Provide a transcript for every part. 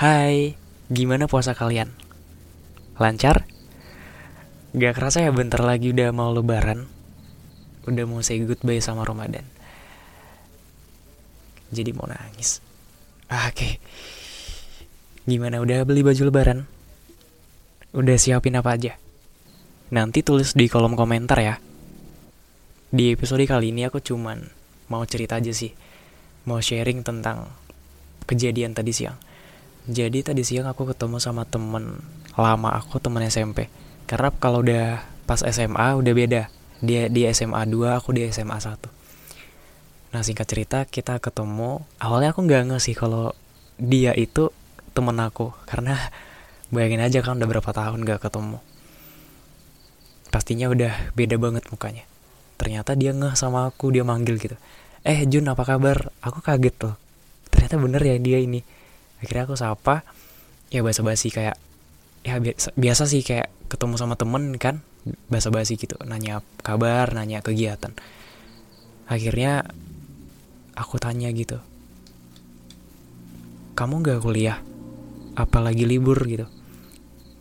Hai, gimana puasa kalian? Lancar? Gak kerasa ya bentar lagi udah mau lebaran Udah mau say goodbye sama Ramadan Jadi mau nangis ah, Oke okay. Gimana udah beli baju lebaran? Udah siapin apa aja? Nanti tulis di kolom komentar ya Di episode kali ini aku cuman mau cerita aja sih Mau sharing tentang kejadian tadi siang Jadi tadi siang aku ketemu sama temen lama aku, temen SMP karena kalau udah pas SMA udah beda. Dia di SMA 2 aku di SMA 1 nah singkat cerita kita ketemu. Awalnya aku nggak nge sih kalau dia itu temen aku. Karena bayangin aja kan udah berapa tahun gak ketemu. Pastinya udah beda banget mukanya. Ternyata dia ngeh sama aku dia manggil gitu. Eh Jun apa kabar? Aku kaget tuh ternyata bener ya dia ini akhirnya aku sapa ya basa-basi kayak ya biasa, biasa sih kayak ketemu sama temen kan basa-basi gitu nanya kabar nanya kegiatan. Akhirnya aku tanya gitu kamu nggak kuliah? Apalagi libur? gitu.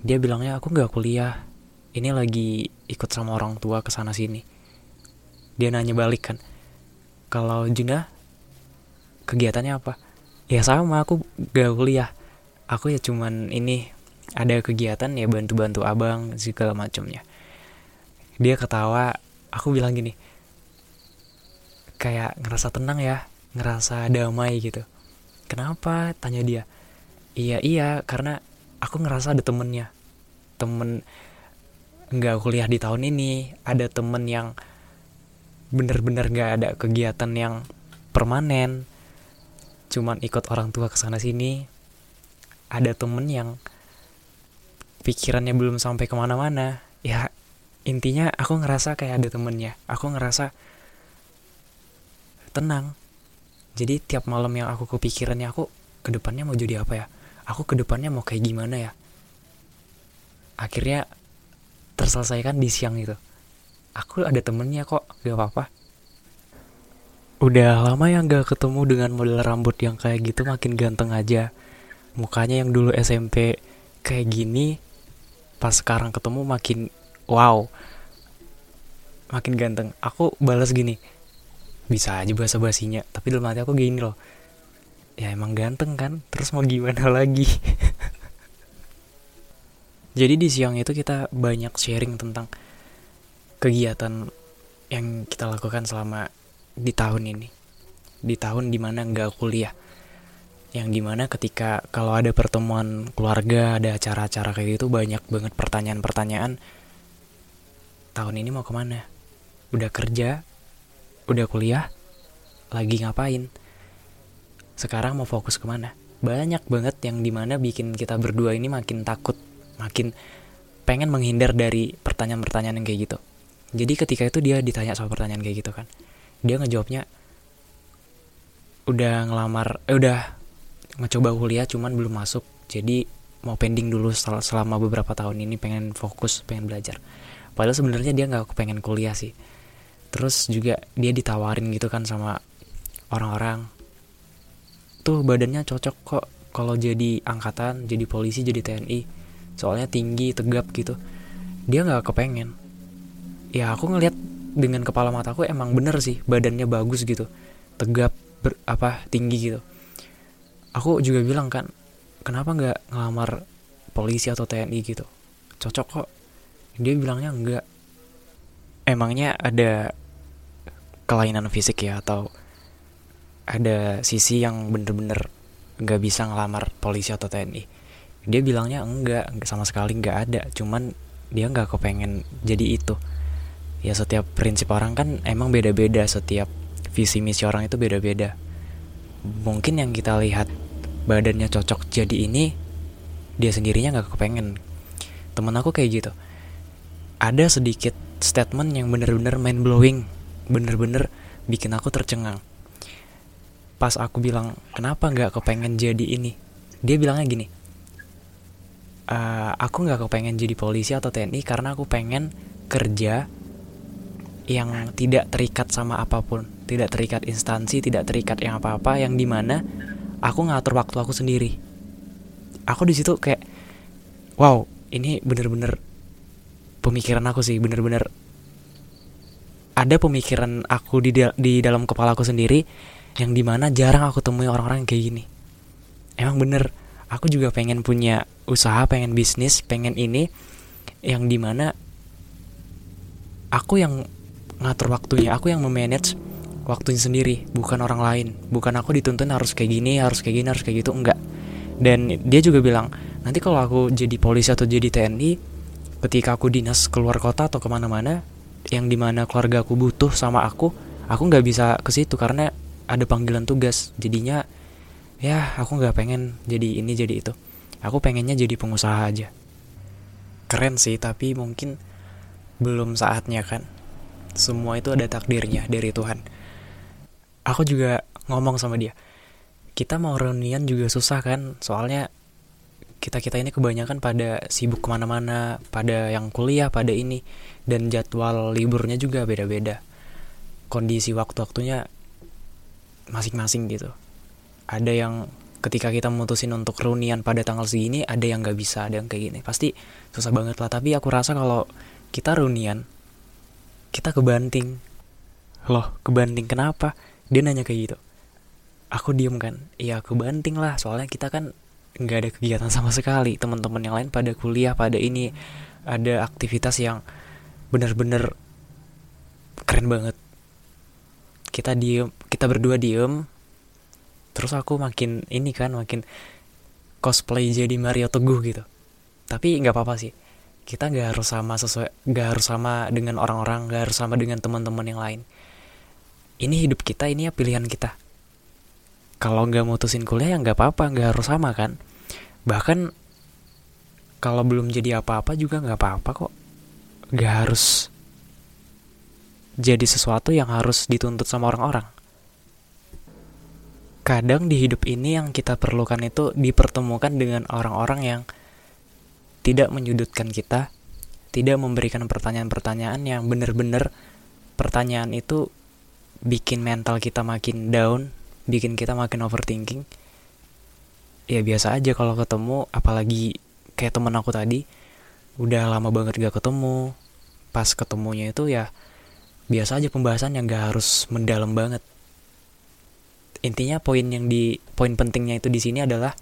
Dia bilangnya aku nggak kuliah. Ini lagi ikut sama orang tua ke sana sini. Dia nanya balik kan kalau Juna kegiatannya apa ya sama. Aku gak kuliah. Aku ya cuman ini ada kegiatan ya bantu-bantu abang segala macamnya. Dia ketawa. Aku bilang gini kayak ngerasa tenang ya ngerasa damai gitu. Kenapa? tanya dia. Iya iya karena aku ngerasa ada temennya. Temen nggak kuliah di tahun ini ada temen yang bener-bener nggak ada kegiatan yang permanen cuman ikut orang tua ke sana sini ada temen yang pikirannya belum sampai ke mana-mana. Ya intinya aku ngerasa kayak ada temennya aku ngerasa tenang. Jadi tiap malam yang aku kepikirannya aku ke depannya mau jadi apa ya? Aku ke depannya mau kayak gimana ya? Akhirnya terselesaikan di siang itu. Aku ada temennya kok gak apa-apa udah lama yang gak ketemu dengan model rambut yang kayak gitu makin ganteng aja. Mukanya yang dulu SMP kayak gini pas sekarang ketemu makin wow. Makin ganteng. Aku balas gini bisa aja bahasa basinya tapi dalam hati aku gini loh ya emang ganteng kan? Terus mau gimana lagi? Jadi di siang itu kita banyak sharing tentang kegiatan yang kita lakukan selama di tahun ini. Di tahun di mana nggak kuliah. Yang di mana ketika kalau ada pertemuan keluarga ada acara-acara kayak gitu banyak banget pertanyaan-pertanyaan tahun ini mau ke mana? Udah kerja? Udah kuliah? Lagi ngapain? Sekarang mau fokus ke mana? Banyak banget yang di mana bikin kita berdua ini makin takut makin pengen menghindar dari pertanyaan-pertanyaan yang kayak gitu. Jadi ketika itu dia ditanya soal pertanyaan kayak gitu kan dia ngejawabnya udah ngelamar eh udah ngecoba kuliah cuman belum masuk. Jadi mau pending dulu selama beberapa tahun ini pengen fokus pengen belajar. Padahal sebenarnya dia nggak pengen kuliah sih. Terus juga dia ditawarin gitu kan sama orang-orang tuh badannya cocok kok. Kalau jadi angkatan jadi polisi jadi TNI soalnya tinggi tegap gitu. Dia nggak kepengen. Ya aku ngelihat dengan kepala mataku emang bener sih badannya bagus gitu tegap ber, apa tinggi gitu. Aku juga bilang kan kenapa nggak ngelamar polisi atau TNI gitu? Cocok kok. Dia bilangnya enggak emangnya ada kelainan fisik ya atau ada sisi yang bener-bener nggak bisa ngelamar polisi atau TNI dia bilangnya enggak sama sekali nggak ada. Cuman dia nggak kepengen jadi itu ya setiap prinsip orang kan emang beda-beda setiap visi misi orang itu beda-beda. Mungkin yang kita lihat badannya cocok jadi ini dia sendirinya nggak kepengen. Temen aku kayak gitu. Ada sedikit statement yang bener-bener mind blowing bener-bener bikin aku tercengang. Pas aku bilang kenapa nggak kepengen jadi ini? Dia bilangnya gini e, aku nggak kepengen jadi polisi atau TNI karena aku pengen kerja yang tidak terikat sama apa pun. Tidak terikat instansi tidak terikat yang apa-apa yang di mana aku ngatur waktu aku sendiri. Aku di situ kayak wow ini bener-bener pemikiran aku sih bener-bener ada pemikiran aku di di dalam kepala aku sendiri yang di mana jarang aku temui orang-orang kayak gini. Emang bener aku juga pengen punya usaha pengen bisnis pengen ini yang di mana aku yang ngatur waktunya. Aku yang memanage waktunya sendiri bukan orang lain. Bukan aku dituntun harus kayak gini harus kayak gini harus kayak gitu enggak. Dan dia juga bilang nanti kalau aku jadi polisi atau jadi TNI ketika aku dinas keluar kota atau ke mana-mana yang di mana keluarga aku butuh sama aku aku nggak bisa ke situ karena ada panggilan tugas. Jadinya ya aku nggak pengen jadi ini jadi itu. Aku pengennya jadi pengusaha aja. Keren sih tapi mungkin belum saatnya kan semua itu ada takdirnya dari Tuhan. Aku juga ngomong sama dia kita mau reunian juga susah kan? Soalnya kita kita ini kebanyakan pada sibuk ke mana-mana pada yang kuliah pada ini dan jadwal liburnya juga beda-beda. Kondisi waktu-waktunya masing-masing gitu. Ada yang ketika kita memutusin untuk reunian pada tanggal segini ada yang nggak bisa ada yang kayak gini. Pasti susah banget lah tapi aku rasa kalau kita reunian kita kebanting. Loh kebanting kenapa? Dia nanya kayak gitu. Aku diem kan? Iya aku banting lah. Soalnya kita kan nggak ada kegiatan sama sekali. Teman-teman yang lain pada kuliah pada ini. Ada aktivitas yang benar-benar keren banget. Kita diem kita berdua diem. Terus aku makin ini kan makin cosplay jadi Mario Teguh gitu. Tapi nggak apa-apa sih kita nggak harus sama sesuai nggak harus sama dengan orang-orang nggak harus sama dengan teman-teman yang lain. Ini hidup kita ini ya pilihan kita. Kalau nggak mutusin kuliah ya nggak apa-apa nggak harus sama kan? Bahkan kalau belum jadi apa-apa juga nggak apa-apa kok. Nggak harus jadi sesuatu yang harus dituntut sama orang-orang. Kadang di hidup ini yang kita perlukan itu dipertemukan dengan orang-orang yang tidak menyudutkan kita, tidak memberikan pertanyaan-pertanyaan yang benar-benar pertanyaan itu bikin mental kita makin down, bikin kita makin overthinking. Ya biasa aja kalau ketemu apalagi kayak temen aku tadi udah lama banget gak ketemu. Pas ketemunya itu ya biasa aja pembahasan yang gak harus mendalam banget. Intinya poin yang di poin pentingnya itu di sini adalah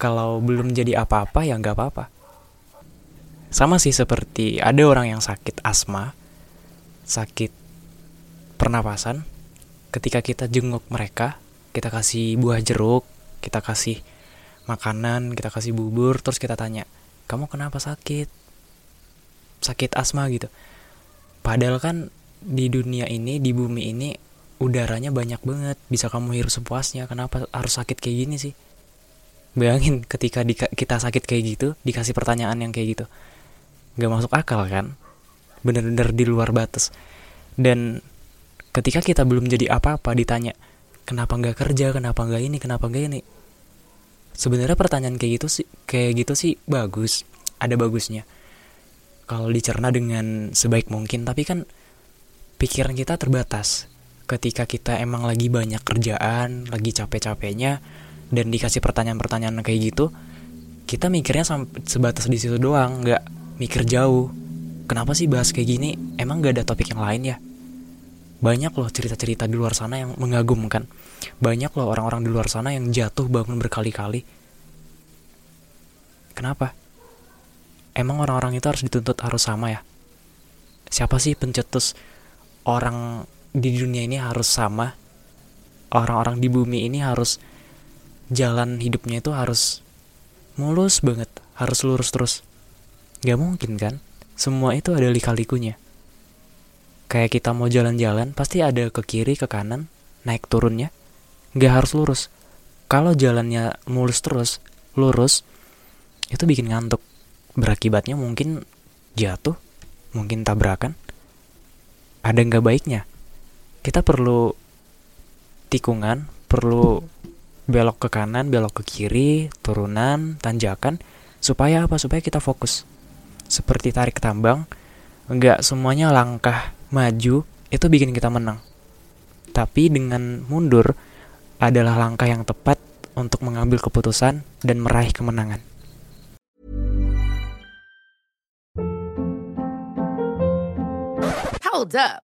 kalau belum jadi apa-apa ya nggak apa-apa. Sama sih seperti ada orang yang sakit asma sakit pernapasan ketika kita jenguk mereka kita kasih buah jeruk kita kasih makanan kita kasih bubur terus kita tanya kamu kenapa sakit? Sakit asma gitu. Padahal kan di dunia ini di bumi ini udaranya banyak banget. Bisa kamu hirup sepuasnya kenapa harus sakit kayak gini sih bayangin ketika di, kita sakit kayak gitu dikasih pertanyaan yang kayak gitu. Nggak masuk akal kan? Bener-bener di luar batas. Dan ketika kita belum jadi apa-apa ditanya kenapa nggak kerja? Kenapa nggak ini? Kenapa nggak ini? Sebenarnya pertanyaan kayak gitu sih kayak gitu sih bagus. Ada bagusnya. Kalau dicerna dengan sebaik mungkin tapi kan pikiran kita terbatas. Ketika kita emang lagi banyak kerjaan lagi capek-capeknya dan dikasih pertanyaan-pertanyaan kayak gitu kita mikirnya sampai sebatas di situ doang nggak mikir jauh kenapa sih bahas kayak gini emang gak ada topik yang lain ya banyak loh cerita-cerita di luar sana yang mengagumkan. Banyak loh orang-orang di luar sana yang jatuh bangun berkali-kali. Kenapa? Emang orang-orang itu harus dituntut harus sama ya? Siapa sih pencetus orang di dunia ini harus sama? Orang-orang di bumi ini harus jalan hidupnya itu harus mulus banget, harus lurus terus. Gak mungkin kan? Semua itu ada lika-likunya. Kayak kita mau jalan-jalan pasti ada ke kiri ke kanan naik turunnya. Nggak harus lurus. Kalau jalannya mulus terus lurus itu bikin ngantuk. Berakibatnya mungkin jatuh mungkin tabrakan. Ada nggak baiknya? Kita perlu tikungan perlu belok ke kanan belok ke kiri turunan tanjakan supaya apa supaya kita fokus seperti tarik tambang nggak semuanya langkah maju itu bikin kita menang tapi dengan mundur adalah langkah yang tepat untuk mengambil keputusan dan meraih kemenangan. Hold up.